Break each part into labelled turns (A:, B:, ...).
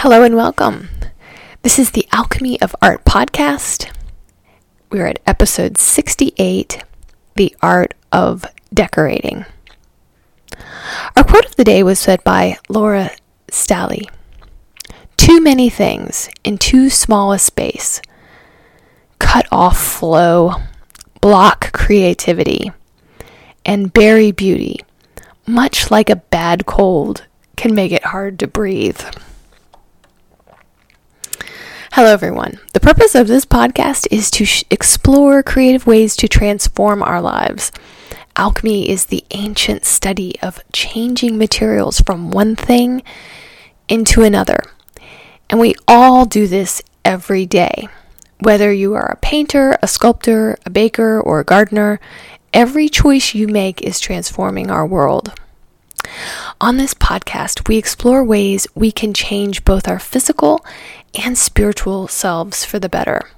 A: Hello and welcome. This is the Alchemy of Art podcast. We're at episode 68 The Art of Decorating. Our quote of the day was said by Laura Stalley Too many things in too small a space cut off flow, block creativity, and bury beauty, much like a bad cold can make it hard to breathe. Hello, everyone. The purpose of this podcast is to sh- explore creative ways to transform our lives. Alchemy is the ancient study of changing materials from one thing into another. And we all do this every day. Whether you are a painter, a sculptor, a baker, or a gardener, every choice you make is transforming our world. On this podcast, we explore ways we can change both our physical and spiritual selves for the better.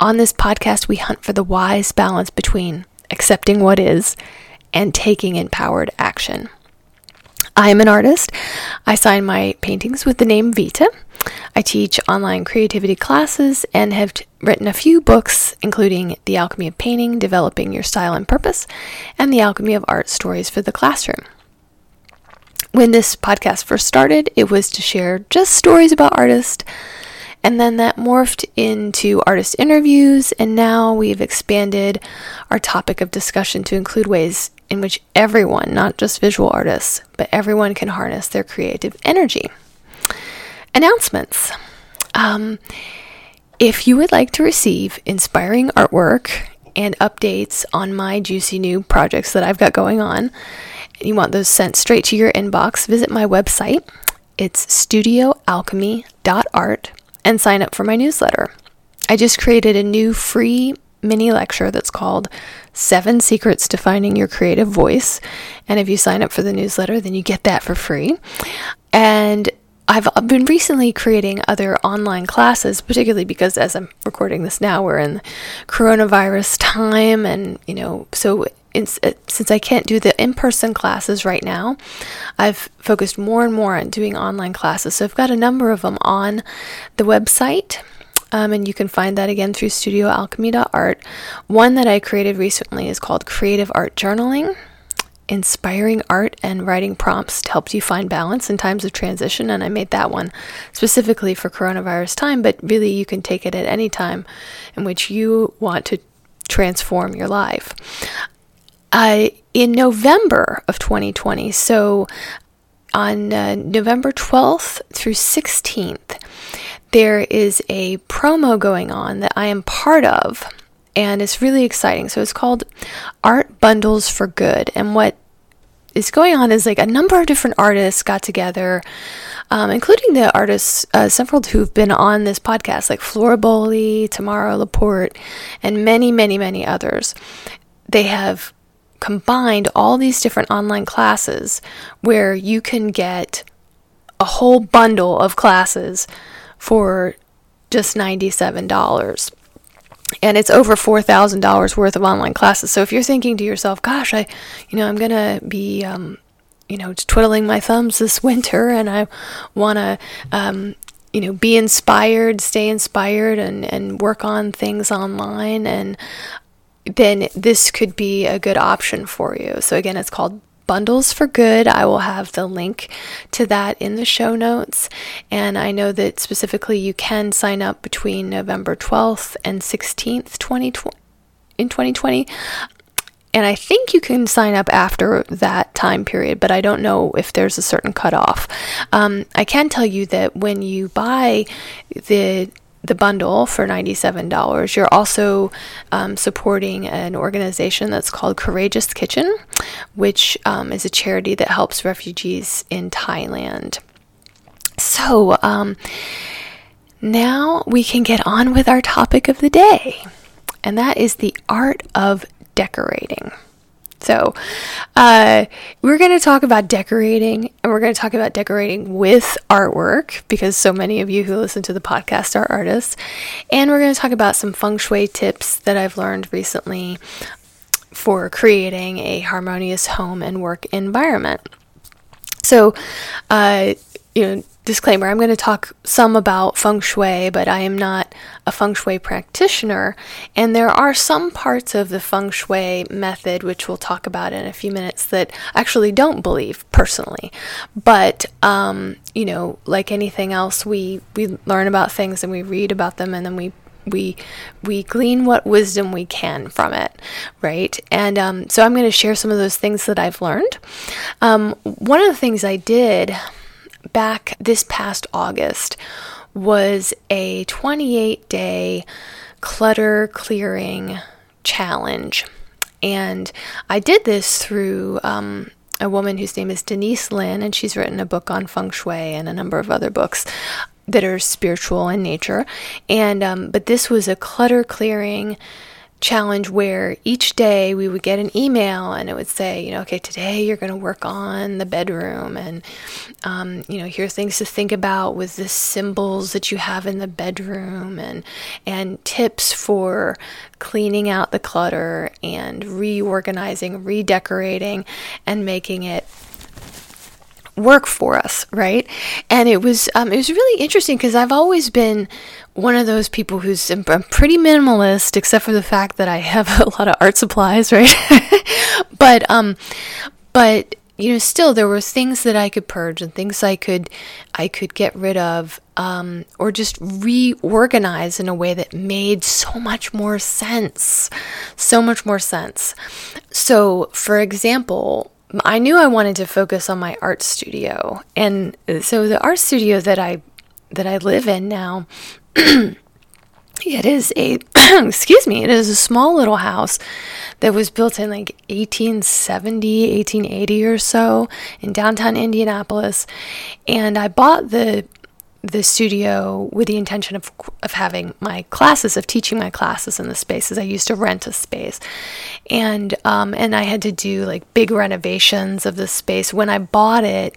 A: On this podcast, we hunt for the wise balance between accepting what is and taking empowered action. I am an artist. I sign my paintings with the name Vita. I teach online creativity classes and have t- written a few books, including The Alchemy of Painting, Developing Your Style and Purpose, and The Alchemy of Art Stories for the Classroom. When this podcast first started, it was to share just stories about artists, and then that morphed into artist interviews, and now we've expanded our topic of discussion to include ways in which everyone, not just visual artists, but everyone can harness their creative energy. Announcements. Um, if you would like to receive inspiring artwork and updates on my juicy new projects that I've got going on, you want those sent straight to your inbox, visit my website. It's studioalchemy.art and sign up for my newsletter. I just created a new free mini lecture that's called Seven Secrets to Finding Your Creative Voice. And if you sign up for the newsletter, then you get that for free. And I've been recently creating other online classes, particularly because as I'm recording this now, we're in coronavirus time. And, you know, so uh, since I can't do the in person classes right now, I've focused more and more on doing online classes. So I've got a number of them on the website. Um, and you can find that again through studioalchemy.art. One that I created recently is called Creative Art Journaling inspiring art and writing prompts to help you find balance in times of transition. And I made that one specifically for coronavirus time, but really you can take it at any time in which you want to transform your life. Uh, in November of 2020, so on uh, November 12th through 16th, there is a promo going on that I am part of and it's really exciting. So it's called Art Bundles for Good. And what is going on is like a number of different artists got together, um, including the artists, uh, several who've been on this podcast, like Flora Tamara Laporte, and many, many, many others. They have combined all these different online classes where you can get a whole bundle of classes for just $97 and it's over $4,000 worth of online classes. So if you're thinking to yourself, gosh, I, you know, I'm going to be, um, you know, twiddling my thumbs this winter and I want to, um, you know, be inspired, stay inspired and, and work on things online and then this could be a good option for you. So again, it's called Bundles for Good. I will have the link to that in the show notes. And I know that specifically you can sign up between November 12th and 16th, 2020, in 2020. And I think you can sign up after that time period, but I don't know if there's a certain cutoff. Um, I can tell you that when you buy the the bundle for $97. You're also um, supporting an organization that's called Courageous Kitchen, which um, is a charity that helps refugees in Thailand. So, um, now we can get on with our topic of the day, and that is the art of decorating. So, uh, we're going to talk about decorating, and we're going to talk about decorating with artwork because so many of you who listen to the podcast are artists. And we're going to talk about some feng shui tips that I've learned recently for creating a harmonious home and work environment. So, uh, you know, disclaimer I'm going to talk some about feng shui, but I am not a feng shui practitioner. And there are some parts of the feng shui method, which we'll talk about in a few minutes, that I actually don't believe personally. But, um, you know, like anything else, we, we learn about things and we read about them and then we we we glean what wisdom we can from it right and um, so i'm going to share some of those things that i've learned um, one of the things i did back this past August was a 28 day clutter clearing challenge. And I did this through um, a woman whose name is Denise Linn, and she's written a book on feng shui and a number of other books that are spiritual in nature. And um, but this was a clutter clearing challenge where each day we would get an email and it would say, you know, okay, today you're going to work on the bedroom and, um, you know, here are things to think about with the symbols that you have in the bedroom and, and tips for cleaning out the clutter and reorganizing, redecorating, and making it work for us, right? And it was um, it was really interesting because I've always been one of those people who's I'm pretty minimalist, except for the fact that I have a lot of art supplies, right? but um, but you know, still there were things that I could purge and things I could I could get rid of, um, or just reorganize in a way that made so much more sense, so much more sense. So, for example, I knew I wanted to focus on my art studio, and so the art studio that I that I live in now it is a excuse me it is a small little house that was built in like 1870 1880 or so in downtown indianapolis. And i bought the the studio with the intention of, of having my classes of teaching my classes in the spaces. I used to rent a space. And um, and i had to do like big renovations of the space. When i bought it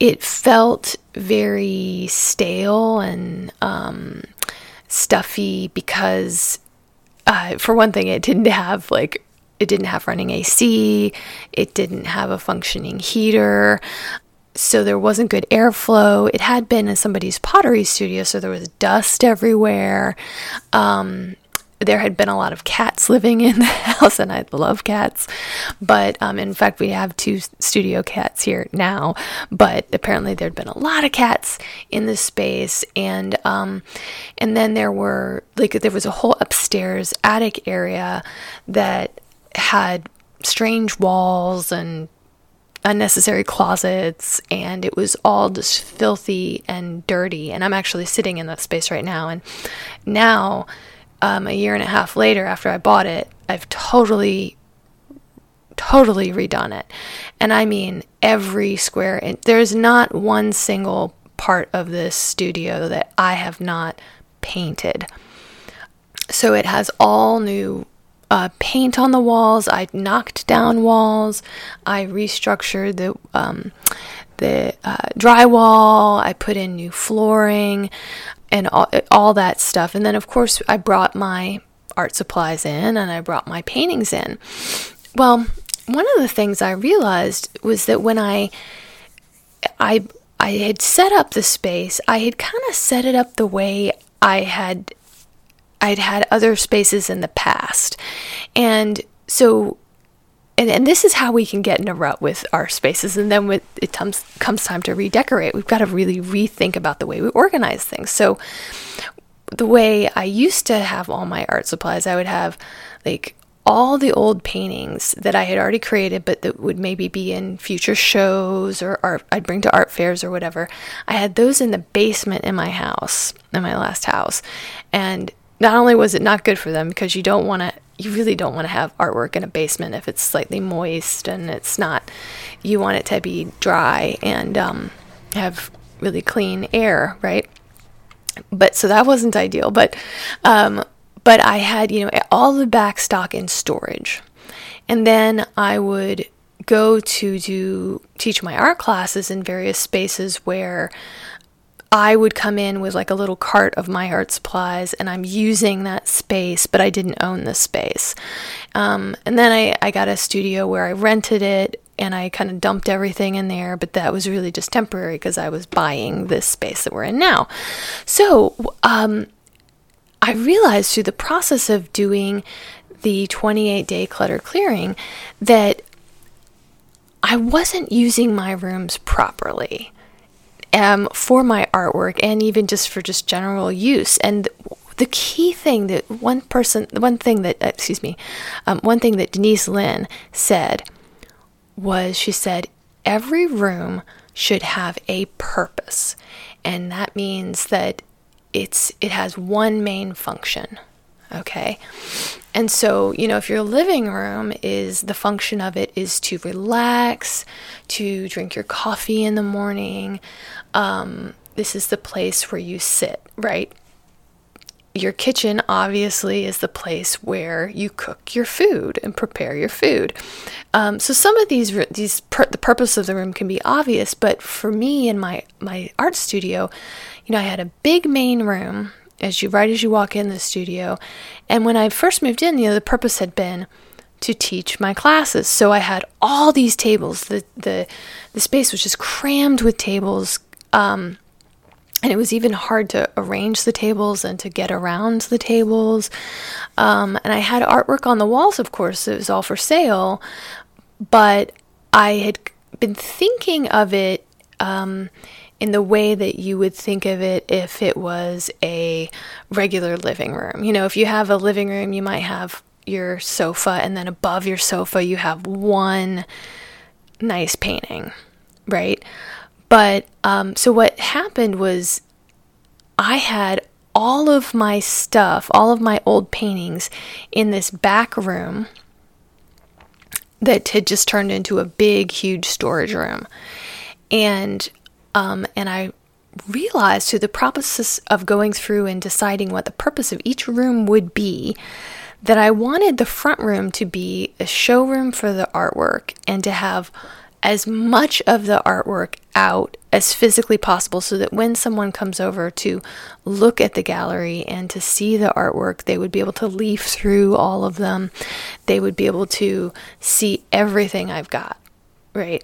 A: it felt very stale and um, stuffy because, uh, for one thing, it didn't have like it didn't have running AC, it didn't have a functioning heater. So there wasn't good airflow. It had been in somebody's pottery studio, so there was dust everywhere. Um, there had been a lot of cats living in the house, and I love cats. But um, in fact, we have two studio cats here now. But apparently, there'd been a lot of cats in the space, and um, and then there were like there was a whole upstairs attic area that had strange walls and unnecessary closets and it was all just filthy and dirty and i'm actually sitting in that space right now and now um, a year and a half later after I bought it, I've totally, totally redone it. And I mean every square inch. There's not one single part of this studio that I have not painted. So it has all new uh, paint on the walls. I knocked down walls. I restructured the um, the uh, drywall. I put in new flooring and all, all that stuff. And then, of course, I brought my art supplies in and I brought my paintings in. Well, one of the things I realized was that when I I I had set up the space, I had kind of set it up the way I had I'd had other spaces in the past. And so and, and this is how we can get in a rut with our spaces. And then when it comes comes time to redecorate, we've got to really rethink about the way we organize things. So the way I used to have all my art supplies, I would have like all the old paintings that I had already created, but that would maybe be in future shows or art, I'd bring to art fairs or whatever. I had those in the basement in my house, in my last house. And not only was it not good for them because you don't want to you really don't want to have artwork in a basement if it's slightly moist and it's not you want it to be dry and um, have really clean air right? But so that wasn't ideal but um, but i had you know all the back stock in storage. And then i would go to do teach my art classes in various spaces where I would come in with like a little cart of my art supplies and I'm using that space, but I didn't own the space. Um, and then I, I got a studio where I rented it and I kind of dumped everything in there, but that was really just temporary because I was buying this space that we're in now. So, um, I realized through the process of doing the 28 day clutter clearing that I wasn't using my rooms properly um, for my artwork and even just for just general use. And the key thing that one person, one thing that, excuse me, um, one thing that Denise Linn said was she said, every room should have a purpose. And that means that it's it has one main function. Okay. And so, you know, if your living room is the function of it is to relax, to drink your coffee in the morning, um, this is the place where you sit, right? your kitchen obviously is the place where you cook your food and prepare your food. Um, so some of these these the purpose of the room can be obvious, but for me in my my art studio, you know, I had a big main room as you right as you walk in the studio, and when I first moved in, you know, the purpose had been to teach my classes. So I had all these tables. The the the space was just crammed with tables. Um, and it was even hard to arrange the tables and to get around the tables. Um, and I had artwork on the walls, of course, it was all for sale, but I had been thinking of it um, in the way that you would think of it if it was a regular living room. You know, if you have a living room, you might have your sofa, and then above your sofa, you have one nice painting, right? But um, so what happened was I had all of my stuff, all of my old paintings in this back room that had just turned into a big, huge storage room. And um, and I realized through the process of going through and deciding what the purpose of each room would be that I wanted the front room to be a showroom for the artwork and to have as much of the artwork out as physically possible so that when someone comes over to look at the gallery and to see the artwork, they would be able to leaf through all of them. They would be able to see everything I've got, right?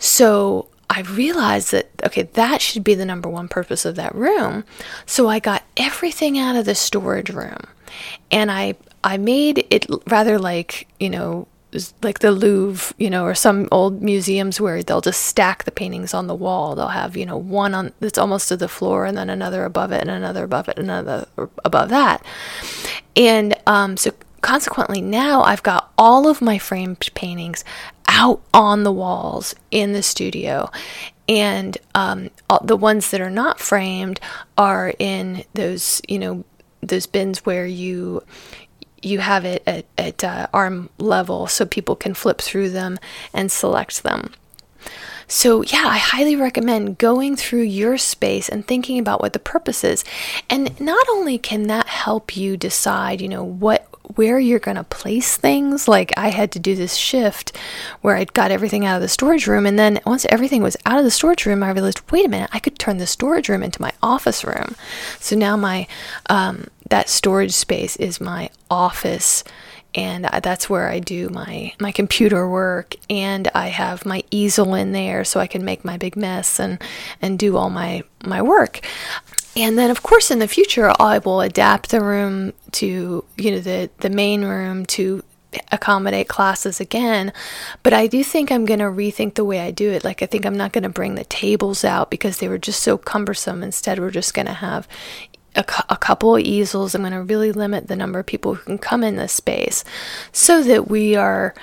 A: So I realized that, okay, that should be the number one purpose of that room. So I got everything out of the storage room and I, I made it rather like, you know, like the Louvre, you know, or some old museums where they'll just stack the paintings on the wall. They'll have, you know, one on that's almost to the floor, and then another above it, and another above it, and another above that. And um, so, consequently, now I've got all of my framed paintings out on the walls in the studio. And um, the ones that are not framed are in those, you know, those bins where you you have it at, at uh, arm level so people can flip through them and select them. So, yeah, I highly recommend going through your space and thinking about what the purpose is. And not only can that help you decide, you know, what where you're going to place things. Like I had to do this shift where I got everything out of the storage room. And then once everything was out of the storage room, I realized, wait a minute, I could turn the storage room into my office room. So now my, um, that storage space is my office and that's where I do my my computer work and I have my easel in there so I can make my big mess and and do all my my work. And then of course in the future I will adapt the room to you know the the main room to accommodate classes again but i do think i'm going to rethink the way i do it like i think i'm not going to bring the tables out because they were just so cumbersome instead we're just going to have a, a couple of easels. I'm going to really limit the number of people who can come in this space so that we are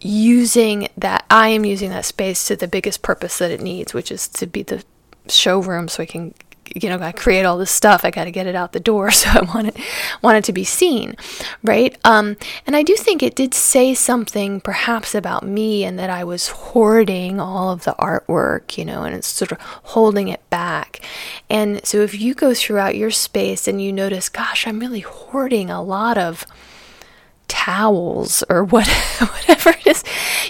A: using that. I am using that space to the biggest purpose that it needs, which is to be the showroom so I can you know, I create all this stuff. I got to get it out the door, so I want it want it to be seen, right? Um, and I do think it did say something, perhaps about me, and that I was hoarding all of the artwork, you know, and it's sort of holding it back. And so, if you go throughout your space and you notice, gosh, I'm really hoarding a lot of towels or what, whatever it is,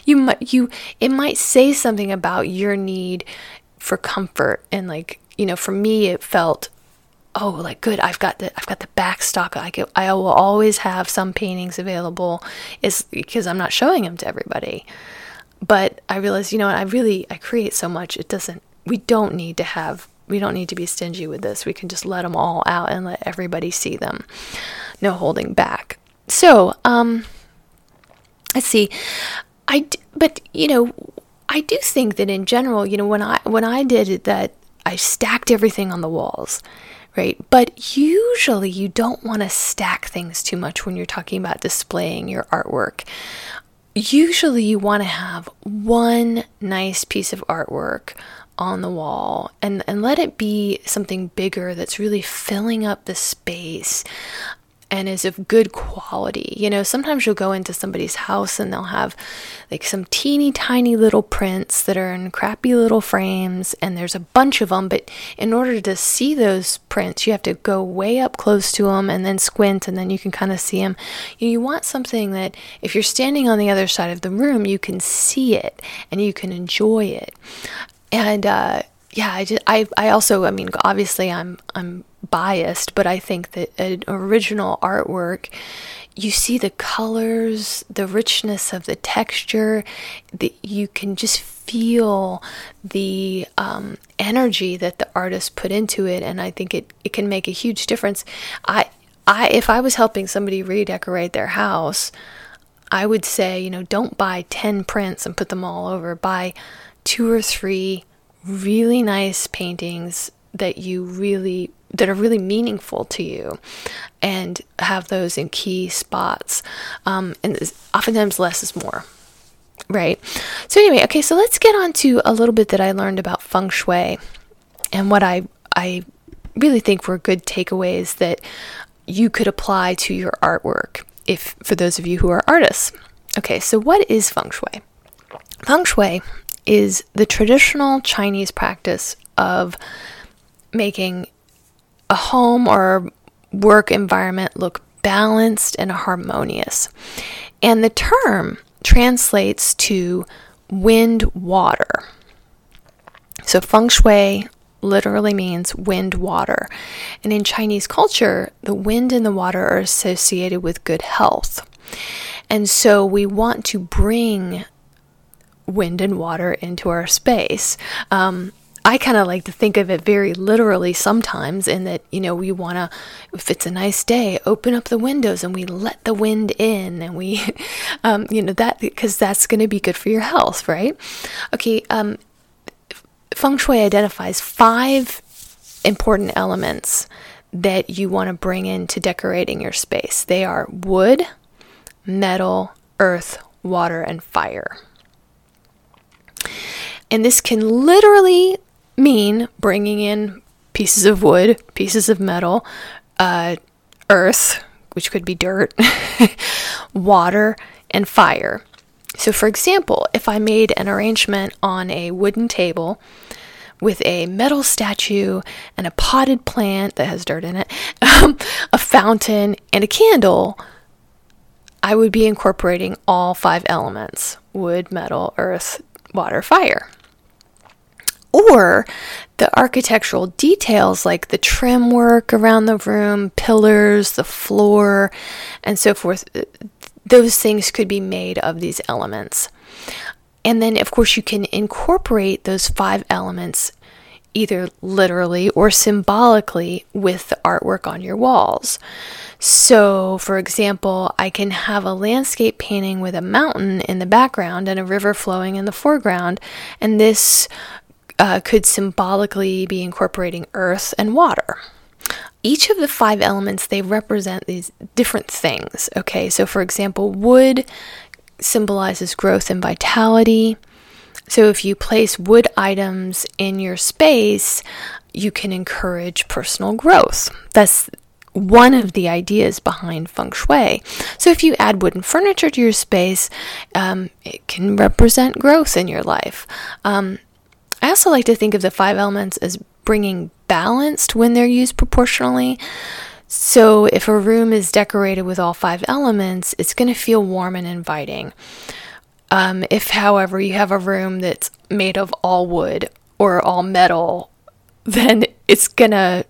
A: you might you it might say something about your need for comfort and like you know, for me, it felt, oh, like good. I've got the I've got the back stock. I I will always have some paintings available, is because I'm not showing them to everybody. but I realized, you know, I really I create so much. It doesn't. We don't need to have. We don't need to be stingy with this. We can just let them all out and let everybody see them. No holding back. So, um, let's see. I but you know, I do think that in general, you know, when I when I did that, I stacked everything on the walls right? But usually you don't want to stack things too much when you're talking about displaying your artwork usually you want to have one nice piece of artwork on the wall and, and let it be something bigger that's really filling up the space and is of good quality. You know, sometimes you'll go into somebody's house and they'll have like some teeny tiny little prints that are in crappy little frames, and there's a bunch of them. But in order to see those prints, you have to go way up close to them and then squint, and then you can kind of see them. You, know, you want something that if you're standing on the other side of the room, you can see it and you can enjoy it. And, uh, yeah, I just I I also I mean obviously I'm I'm biased, but I think that an original artwork you see the colors, the richness of the texture, that you can just feel the um, energy that the artist put into it, and I think it, it can make a huge difference. I I if I was helping somebody redecorate their house, I would say you know don't buy ten prints and put them all over. Buy two or three really nice paintings that you really that are really meaningful to you and have those in key spots. Um, and oftentimes less is more right? So anyway okay so let's get on to a little bit that i learned about feng shui and what i i really think were good takeaways that you could apply to your artwork if for those of you who are artists. Okay so what is feng shui? Feng shui is the traditional Chinese practice of making a home or work environment look balanced and harmonious. And the term translates to wind water. So feng shui literally means wind water. And in Chinese culture, the wind and the water are associated with good health. And so we want to bring wind and water into our space. Um, I kind of like to think of it very literally sometimes, in that, you know, we want to, if it's a nice day, open up the windows and we let the wind in and we, um, you know, that, because that's going to be good for your health, right? Okay, um, feng shui identifies five important elements that you want to bring into decorating your space. They are wood, metal, earth, water, and fire. And this can literally mean bringing in pieces of wood, pieces of metal, uh, earth, which could be dirt, water, and fire. So, for example, if I made an arrangement on a wooden table with a metal statue and a potted plant that has dirt in it, a fountain, and a candle, I would be incorporating all five elements wood, metal, earth, water, fire or the architectural details like the trim work around the room, pillars, the floor, and so forth. Uh, those things could be made of these elements. And then, of course, you can incorporate those five elements either literally or symbolically with the artwork on your walls. So, for example, I can have a landscape painting with a mountain in the background and a river flowing in the foreground, and this uh, could symbolically be incorporating earth and water. Each of the five elements they represent these different things. Okay, so for example, wood symbolizes growth and vitality. So if you place wood items in your space, you can encourage personal growth. That's one of the ideas behind feng shui. So, if you add wooden furniture to your space, um, it can represent growth in your life. Um, I also like to think of the five elements as bringing balanced when they're used proportionally. So, if a room is decorated with all five elements, it's going to feel warm and inviting. Um, if, however, you have a room that's made of all wood or all metal, then it's gonna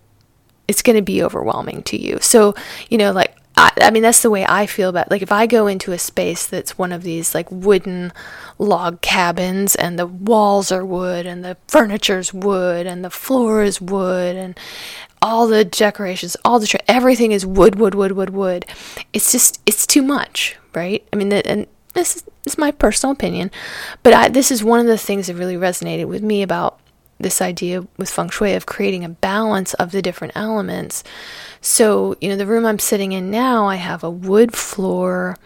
A: it's gonna be overwhelming to you. So, you know, like I, I mean, that's the way I feel about. Like, if I go into a space that's one of these like wooden log cabins, and the walls are wood, and the furniture's wood, and the floor is wood, and all the decorations, all the tra- everything is wood, wood, wood, wood, wood. It's just it's too much, right? I mean, and this is, this is my personal opinion, but I, this is one of the things that really resonated with me about this idea with feng shui of creating a balance of the different elements. So, you know, the room I'm sitting in now, I have a wood floor,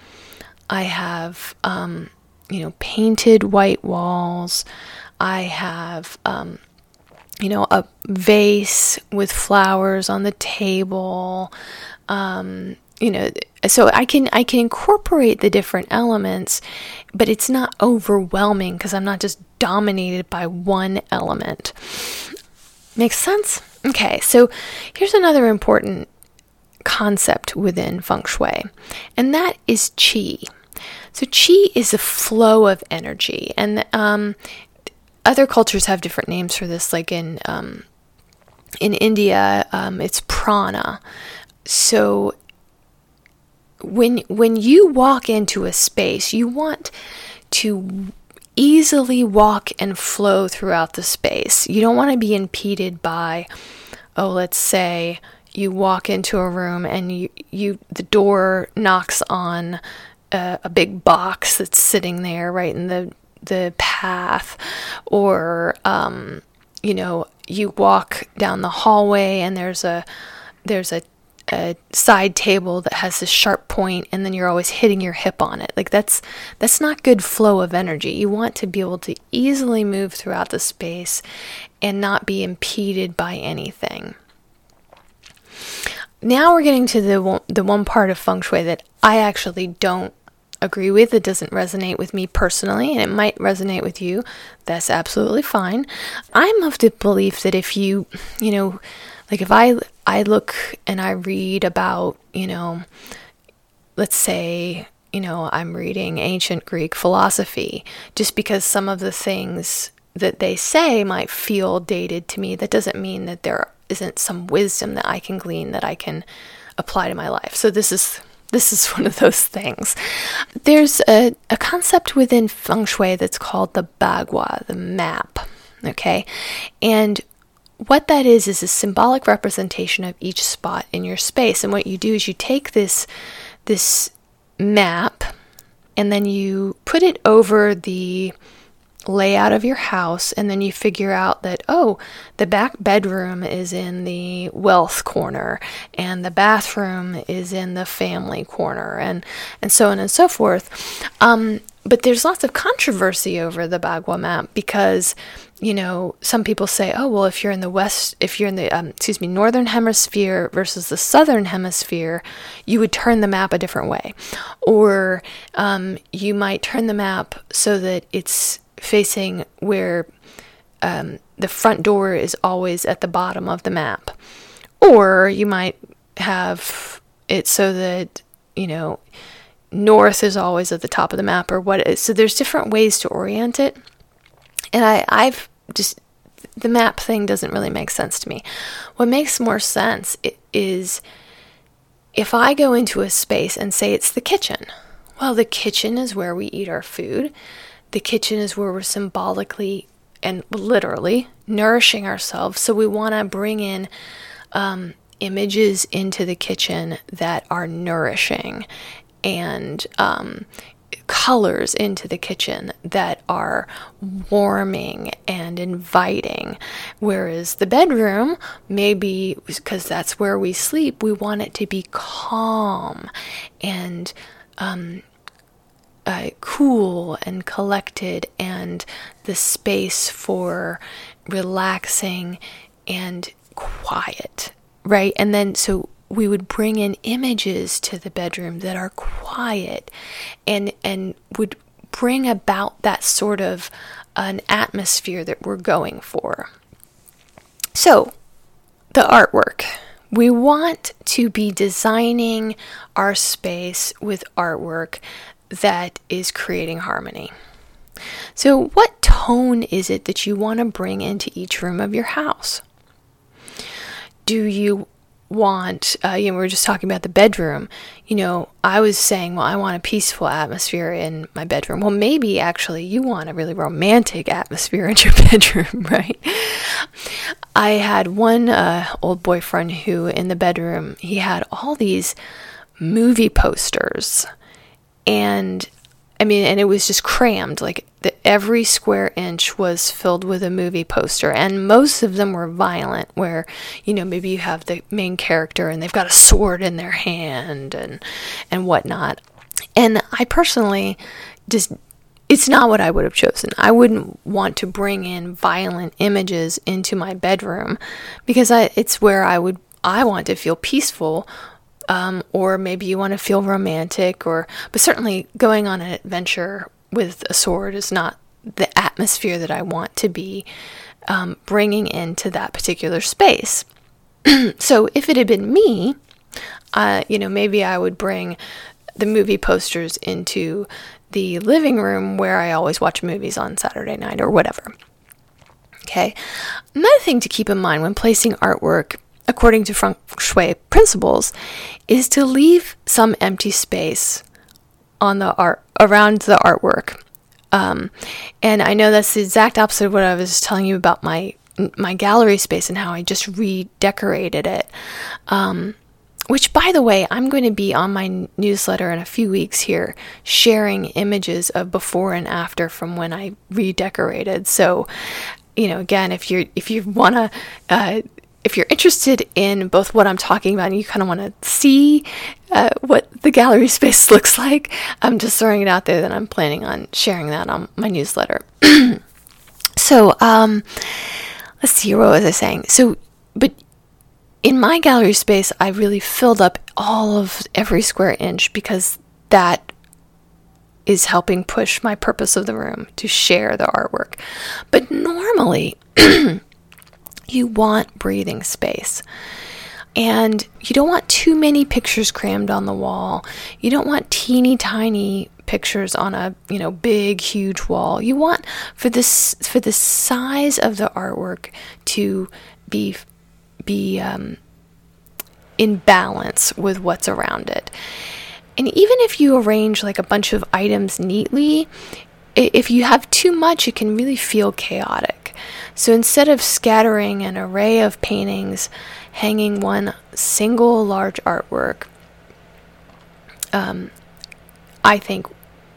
A: I have, um, you know, painted white walls, I have, um, you know, a vase with flowers on the table. Um, you know, so I can I can incorporate the different elements, but it's not overwhelming because I'm not just dominated by one element. Makes sense? Okay, so here's another important concept within feng shui, and that is qi. So, qi is a flow of energy, and um, other cultures have different names for this, like in um, in India, um, it's prana. So, when when you walk into a space, you want to easily walk and flow throughout the space. You don't want to be impeded by, oh, let's say you walk into a room and you, you the door knocks on a, a big box that's sitting there right in the the path, or um, you know you walk down the hallway and there's a there's a a side table that has this sharp point and then you're always hitting your hip on it. Like that's that's not good flow of energy. You want to be able to easily move throughout the space and not be impeded by anything. Now we're getting to the one, the one part of feng shui that I actually don't agree with. It doesn't resonate with me personally, and it might resonate with you. That's absolutely fine. I'm of the belief that if you, you know, like if I I look and I read about, you know, let's say, you know, I'm reading ancient Greek philosophy, just because some of the things that they say might feel dated to me, that doesn't mean that there isn't some wisdom that I can glean that I can apply to my life. So this is this is one of those things. There's a, a concept within feng shui that's called the bagua, the map. Okay. And what that is is a symbolic representation of each spot in your space. And what you do is you take this this map and then you put it over the layout of your house and then you figure out that oh the back bedroom is in the wealth corner and the bathroom is in the family corner and and so on and so forth um, but there's lots of controversy over the bagua map because you know, some people say, oh, well, if you're in the west, if you're in the, um, excuse me, northern hemisphere versus the southern hemisphere, you would turn the map a different way. Or um, you might turn the map so that it's facing where um, the front door is always at the bottom of the map. Or you might have it so that, you know, north is always at the top of the map or what is. So there's different ways to orient it. And I, I've just the map thing doesn't really make sense to me. What makes more sense is if I go into a space and say it's the kitchen. Well, the kitchen is where we eat our food. The kitchen is where we're symbolically and literally nourishing ourselves. So we want to bring in um, images into the kitchen that are nourishing and um, colors into the kitchen that are warming and inviting. Whereas the bedroom, maybe because that's where we sleep, we want it to be calm and um, uh, cool and collected, and the space for relaxing and quiet, right? And then so we would bring in images to the bedroom that are quiet and and would bring about that sort of an atmosphere that we're going for. So, the artwork. We want to be designing our space with artwork that is creating harmony. So, what tone is it that you want to bring into each room of your house? Do you want, uh, you know, we were just talking about the bedroom. You know, I was saying, well, I want a peaceful atmosphere in my bedroom. Well, maybe actually you want a really romantic atmosphere in your bedroom, right? I had one uh, old boyfriend who, in the bedroom, he had all these movie posters. And I mean, and it was just crammed. Like the, every square inch was filled with a movie poster, and most of them were violent. Where you know maybe you have the main character and they've got a sword in their hand and and whatnot. And I personally just it's not what I would have chosen. I wouldn't want to bring in violent images into my bedroom because I, it's where I would I want to feel peaceful um, or maybe you want to feel romantic, or but certainly going on an adventure with a sword is not the atmosphere that I want to be um, bringing into that particular space. so if it had been me, uh, you know, maybe I would bring the movie posters into the living room where I always watch movies on Saturday night or whatever. Okay. Another thing to keep in mind when placing artwork according to feng shui principles, is to leave some empty space on the art around the artwork. Um, and I know that's the exact opposite of what I was telling you about my my gallery space and how I just redecorated it. Um, which, by the way, I'm going to be on my newsletter in a few weeks here, sharing images of before and after from when I redecorated. So, you know, again, if you're if you want to uh, if you're interested in both what I'm talking about and you kind of want to see uh, what the gallery space looks like, I'm just throwing it out there that I'm planning on sharing that on my newsletter. so, um, let's see, what was I saying? So, but in my gallery space, I really filled up all of every square inch because that is helping push my purpose of the room to share the artwork. But normally, you want breathing space. And you don't want too many pictures crammed on the wall. You don't want teeny tiny pictures on a, you know, big huge wall. You want for this for the size of the artwork to be be um, in balance with what's around it. And even if you arrange like a bunch of items neatly, if you have too much, it can really feel chaotic. So instead of scattering an array of paintings, hanging one single large artwork, um, I think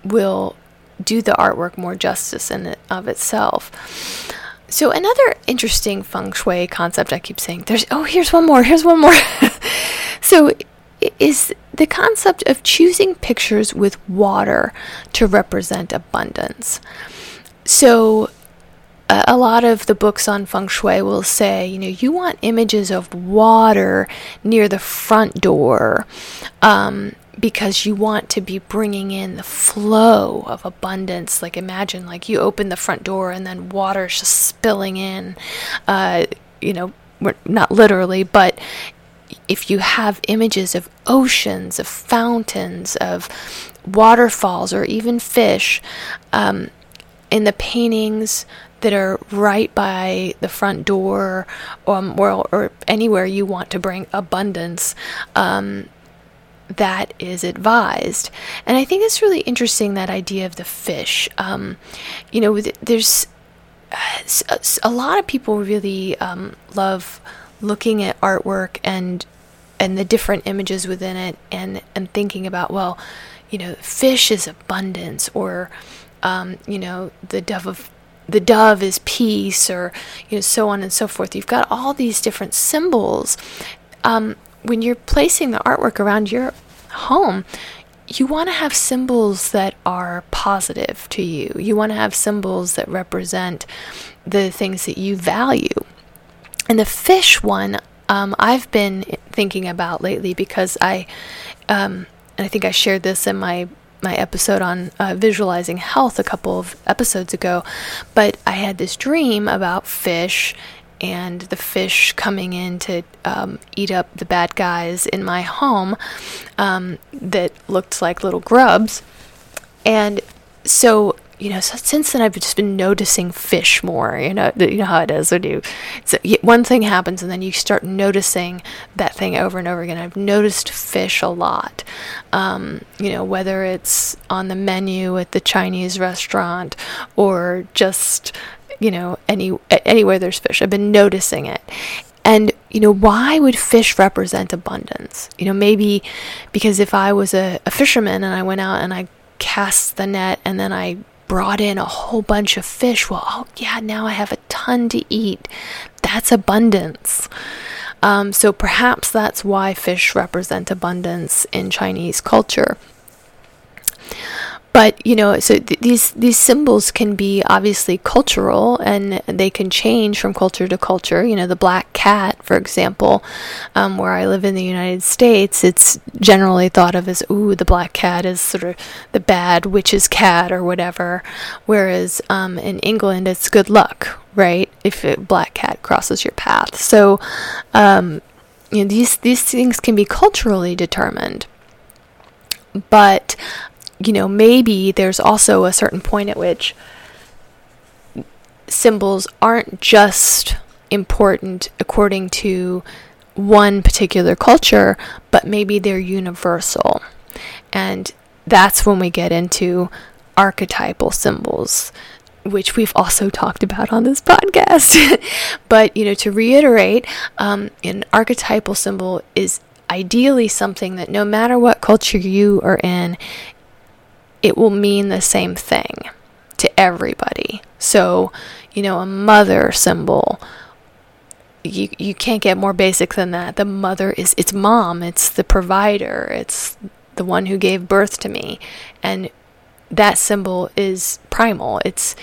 A: will do the artwork more justice in it of itself. So another interesting feng shui concept I keep saying there's oh here's one more here's one more. so is the concept of choosing pictures with water to represent abundance. So a lot of the books on feng shui will say, you know, you want images of water near the front door um, because you want to be bringing in the flow of abundance. Like, imagine, like, you open the front door and then water's just spilling in, uh, you know, not literally, but if you have images of oceans, of fountains, of waterfalls, or even fish, um, in the paintings, that are right by the front door um, or, or anywhere you want to bring abundance. Um, that is advised. And I think it's really interesting that idea of the fish. Um, you know, there's a lot of people really um, love looking at artwork and and the different images within it and and thinking about well, you know, fish is abundance or um, you know, the dove of the dove is peace, or you know, so on and so forth. You've got all these different symbols. Um, when you're placing the artwork around your home, you want to have symbols that are positive to you. You want to have symbols that represent the things that you value. And the fish one, um, I've been thinking about lately because I, um, and I think I shared this in my my episode on uh, visualizing health a couple of episodes ago, but I had this dream about fish and the fish coming in to um, eat up the bad guys in my home um, that looked like little grubs. And so, you know, so since then I've just been noticing fish more. You know, you know how it is when you, so one thing happens and then you start noticing that thing over and over again. I've noticed fish a lot. Um, you know, whether it's on the menu at the Chinese restaurant or just you know any anywhere there's fish. I've been noticing it, and you know, why would fish represent abundance? You know, maybe because if I was a, a fisherman and I went out and I cast the net and then I brought in a whole bunch of fish, well, oh, yeah, now I have a ton to eat. That's abundance. Um, so perhaps that's why fish represent abundance in Chinese culture but you know so th- these these symbols can be obviously cultural and they can change from culture to culture. You know the black cat for example um, where i live in the united states it's generally thought of as ooh the black cat is sort of the bad witch's cat or whatever. Whereas um, in england it's good luck right? If a black cat crosses your path. So um, you know these these things can be culturally determined. But you know, maybe there's also a certain point at which symbols aren't just important according to one particular culture, but maybe they're universal. And that's when we get into archetypal symbols, which we've also talked about on this podcast. but, you know, to reiterate, um, an archetypal symbol is ideally something that no matter what culture you are in, it will mean the same thing to everybody. So, you know, a mother symbol, you, you can't get more basic than that. The mother is, it's mom, it's the provider, it's the one who gave birth to me. And that symbol is primal. It's,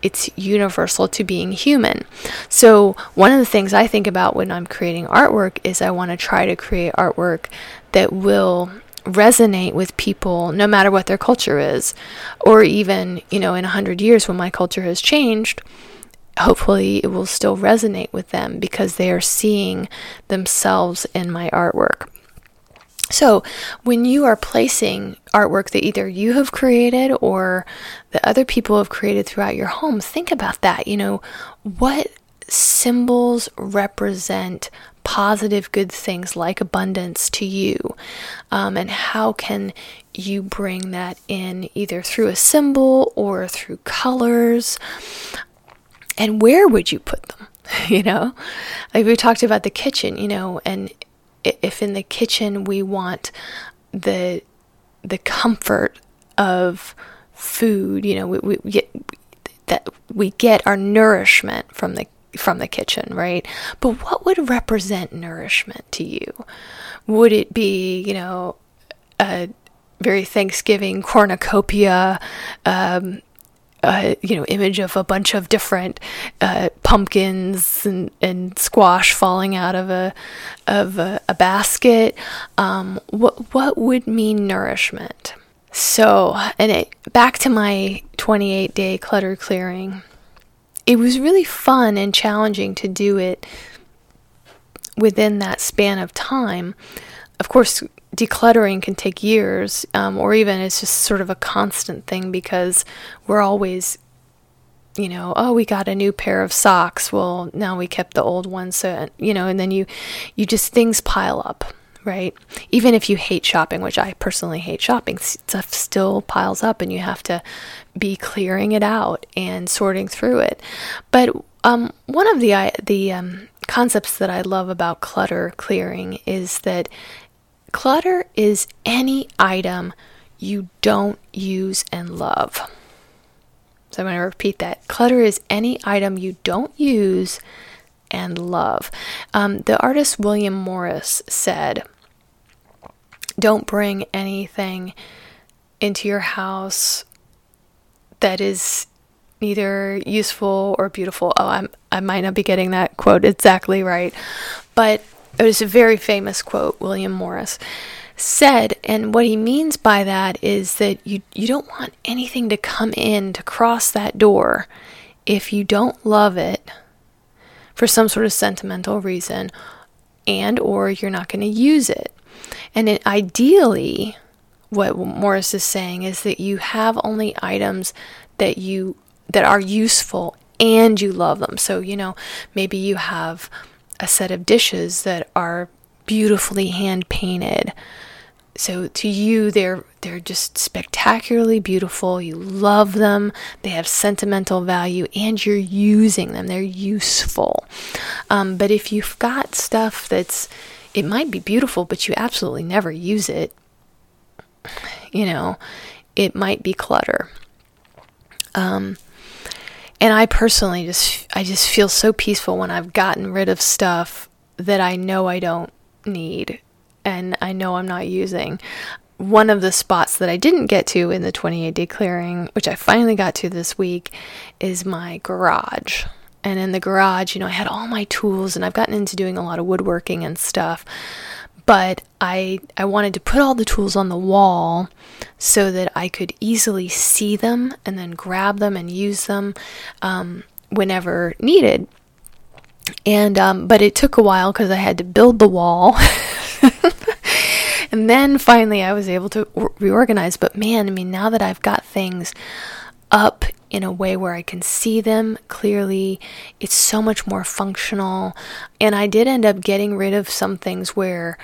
A: it's universal to being human. So, one of the things I think about when I'm creating artwork is I want to try to create artwork that will resonate with people no matter what their culture is or even you know in a hundred years when my culture has changed hopefully it will still resonate with them because they are seeing themselves in my artwork so, when you are placing artwork that either you have created or that other people have created throughout your home, think about that. You know, what symbols represent positive, good things like abundance to you? Um, and how can you bring that in either through a symbol or through colors? And where would you put them? you know, like we talked about the kitchen, you know, and if in the kitchen we want the the comfort of food, you know, we, we get that we get our nourishment from the from the kitchen, right? But what would represent nourishment to you? Would it be, you know, a very Thanksgiving cornucopia, um, uh, you know, image of a bunch of different uh, pumpkins and, and squash falling out of a of a, a basket. Um, what what would mean nourishment? So, and it, back to my 28 day clutter clearing it was really fun and challenging to do it within that span of time. Of course, decluttering can take years, um, or even it's just sort of a constant thing because we're always, you know, oh, we got a new pair of socks. Well, now we kept the old ones, so you know, and then you, you just things pile up right? Even if you hate shopping, which I personally hate shopping, stuff still piles up and you have to be clearing it out and sorting through it. But um, one of the the um, concepts that I love about clutter clearing is that clutter is any item you don't use and love. So I'm going to repeat that. Clutter is any item you don't use and love. Um, the artist William Morris said, don't bring anything into your house that is neither useful or beautiful. Oh, I'm I might not be getting that quote exactly right, but it was a very famous quote William Morris said and what he means by that is that you you don't want anything to come in to cross that door if you don't love it for some sort of sentimental reason and or you're not going to use it. And it, ideally, what Morris is saying is that you have only items that you that are useful and you love them. So, you know, maybe you have a set of dishes that are beautifully hand painted. So to you they're they're just spectacularly beautiful. You love them. They have sentimental value and you're using them. They're useful. Um, but if you've got stuff that's it might be beautiful but you absolutely never use it, you know, it might be clutter. Um, and I personally just I just feel so peaceful when I've gotten rid of stuff that I know I don't need and I know I'm not using. One of the spots that I didn't get to in the 28 day clearing, which I finally got to this week, is my garage. And in the garage, you know, I had all my tools and I've gotten into doing a lot of woodworking and stuff but I I wanted to put all the tools on the wall so that I could easily see them and then grab them and use them um, whenever needed. And um, but it took a while because I had to build the wall. and then finally I was able to reorganize. But man, I mean, now that I've got things up in a way where I can see them clearly. It's so much more functional. And I did end up getting rid of some things where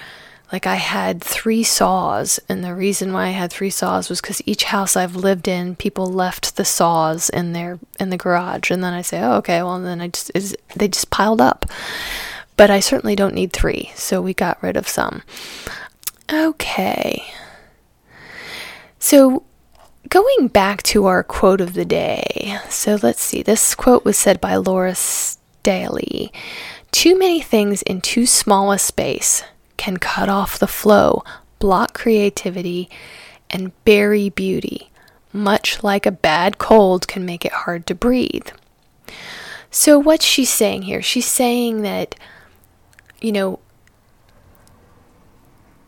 A: like I had three saws, and the reason why I had three saws was because each house I've lived in, people left the saws in their in the garage, and then I say, oh, okay, well, then I just they just piled up. But I certainly don't need three, so we got rid of some. Okay. So going back to our quote of the day. So let's see. This quote was said by Laura Staley. Too many things in too small a space can cut off the flow, block creativity, and bury beauty, much like a bad cold can make it hard to breathe. So, what's she saying here? She's saying that, you know,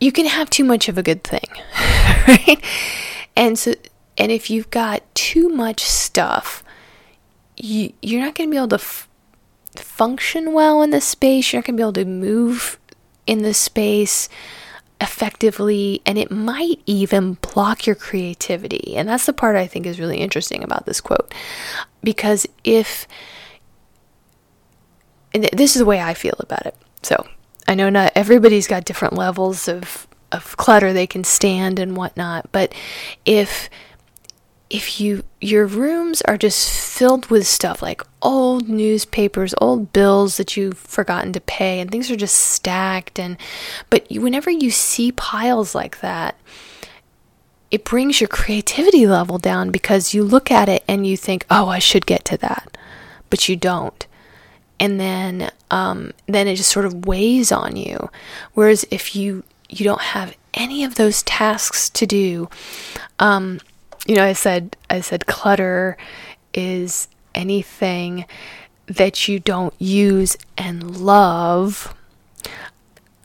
A: you can have too much of a good thing, right? And so, and if you've got too much stuff, you, you're not going to be able to f- function well in the space. You're not going to be able to move in the space effectively and it might even block your creativity. And that's the part I think is really interesting about this quote. Because if this is the way I feel about it. So, I know not everybody's got different levels of of clutter they can stand and whatnot, but if if you your rooms are just filled with stuff like old newspapers, old bills that you've forgotten to pay and things are just stacked and but whenever you see piles like that it brings your creativity level down because you look at it and you think, "Oh, I should get to that." But you don't. And then um, then it just sort of weighs on you. Whereas if you you don't have any of those tasks to do, um, you know, I said I said clutter is anything that you don't use and love.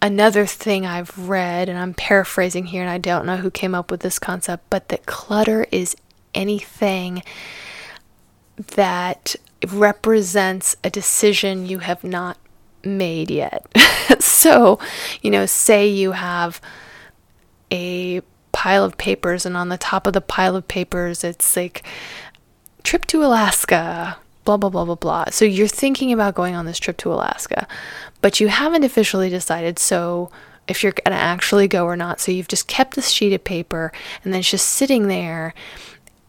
A: Another thing I've read, and I'm paraphrasing here, and I don't know who came up with this concept, but that clutter is anything that represents a decision you have not made yet. so, you know, say you have a pile of papers, and on the top of the pile of papers, it's like trip to Alaska, blah, blah, blah, blah, blah. So you're thinking about going on this trip to Alaska, but you haven't officially decided. So if you're going to actually go or not. So you've just kept this sheet of paper and then it's just sitting there.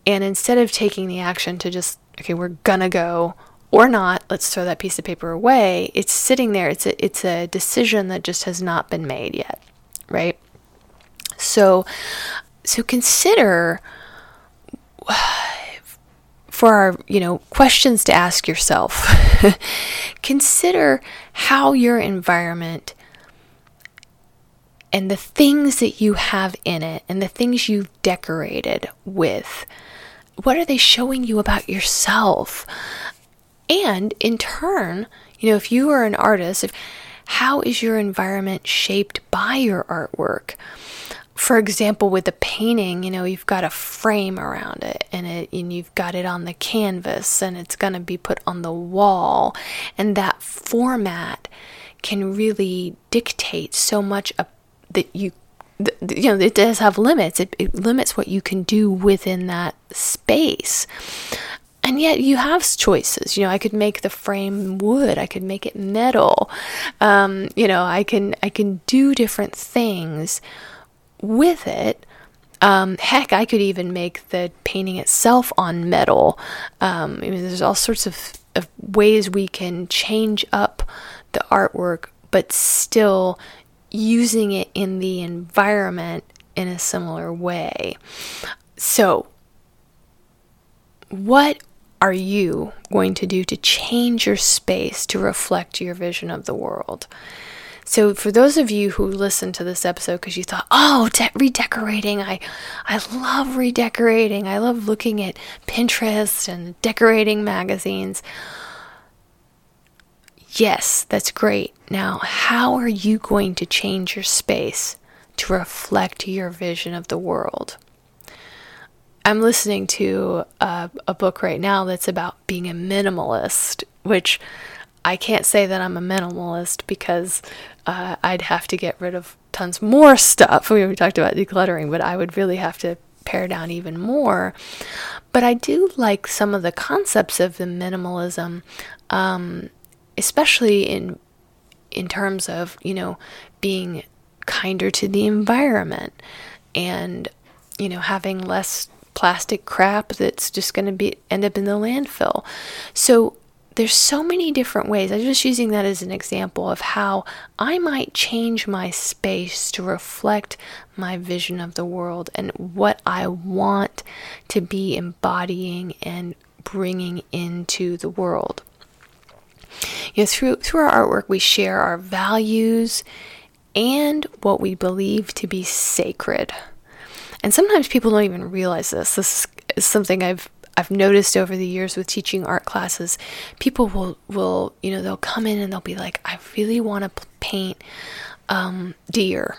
A: And instead of taking the action to just, okay, we're going to go or not, let's throw that piece of paper away, it's sitting there. It's a, it's a decision that just has not been made yet, right? So, so consider for our, you know, questions to ask yourself. consider how your environment and the things that you have in it and the things you've decorated with what are they showing you about yourself and in turn you know if you are an artist if how is your environment shaped by your artwork for example, with the painting, you know, you've got a frame around it and it and you've got it on the canvas and it's going to be put on the wall and that format can really dictate so much of, that you you know, it does have limits. It, it limits what you can do within that space. And yet you have choices. You know, I could make the frame wood. I could make it metal. Um, you know, I can I can do different things with it. Um, heck, I could even make the painting itself on metal. Um, I mean, there's all sorts of, of ways we can change up the artwork, but still using it in the environment in a similar way. So, what are you going to do to change your space to reflect your vision of the world? So, for those of you who listened to this episode because you thought, "Oh, de- redecorating! I, I love redecorating. I love looking at Pinterest and decorating magazines." Yes, that's great. Now, how are you going to change your space to reflect your vision of the world? I'm listening to a, a, book right now that's about being a minimalist, which I can't say that I'm a minimalist because uh, I'd have to get rid of tons more stuff. We, we talked about decluttering, but I would really have to pare down even more. But I do like some of the concepts of the minimalism. Um, especially in in terms of you know being kinder to the environment and you know having less plastic crap that's just going to be end up in the landfill so there's so many different ways i'm just using that as an example of how i might change my space to reflect my vision of the world and what i want to be embodying and bringing into the world you know, through through our artwork, we share our values and what we believe to be sacred. And sometimes people don't even realize this. This is something I've I've noticed over the years with teaching art classes. People will will you know they'll come in and they'll be like, I really want to paint um, deer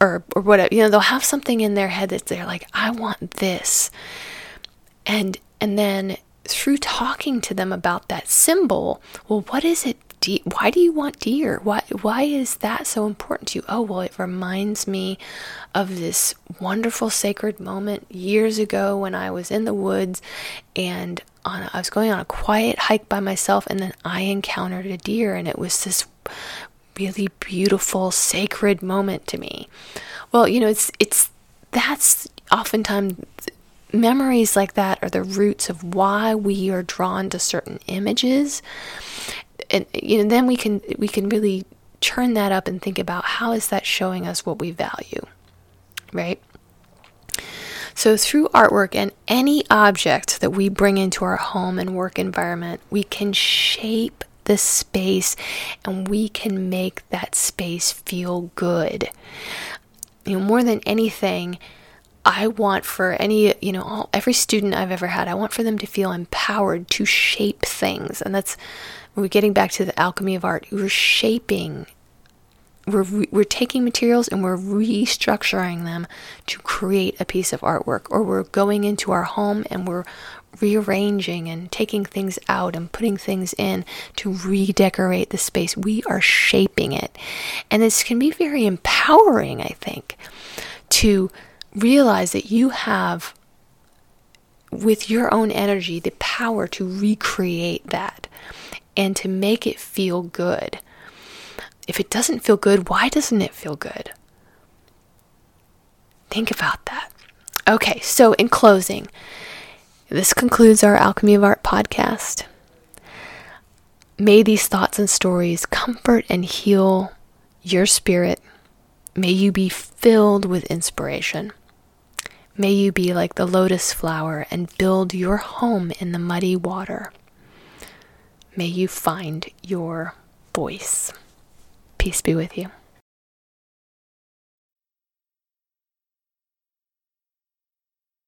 A: or or whatever. You know, they'll have something in their head that they're like, I want this, and and then through talking to them about that symbol, well, what is it? Why do you want deer? Why why is that so important to you? Oh, well, it reminds me of this wonderful sacred moment years ago when I was in the woods and on a, I was going on a quiet hike by myself and then I encountered a deer and it was this really beautiful sacred moment to me. Well, you know, it's it's that's oftentimes memories like that are the roots of why we are drawn to certain images and you know then we can we can really turn that up and think about how is that showing us what we value right? So through artwork and any object that we bring into our home and work environment we can shape the space and we can make that space feel good. You know more than anything I want for any, you know, all, every student I've ever had, I want for them to feel empowered to shape things. And that's, we're getting back to the alchemy of art. We're shaping, we're, we're taking materials and we're restructuring them to create a piece of artwork. Or we're going into our home and we're rearranging and taking things out and putting things in to redecorate the space. We are shaping it. And this can be very empowering, I think, to realize that you have, with your own energy, the power to recreate that and to make it feel good. If it doesn't feel good, why doesn't it feel good? Think about that. Okay, so in closing, this concludes our Alchemy of Art podcast. May these thoughts and stories comfort and heal your spirit. May you be filled with inspiration. May you be like the lotus flower and build your home in the muddy water. May you find your voice. Peace be with you.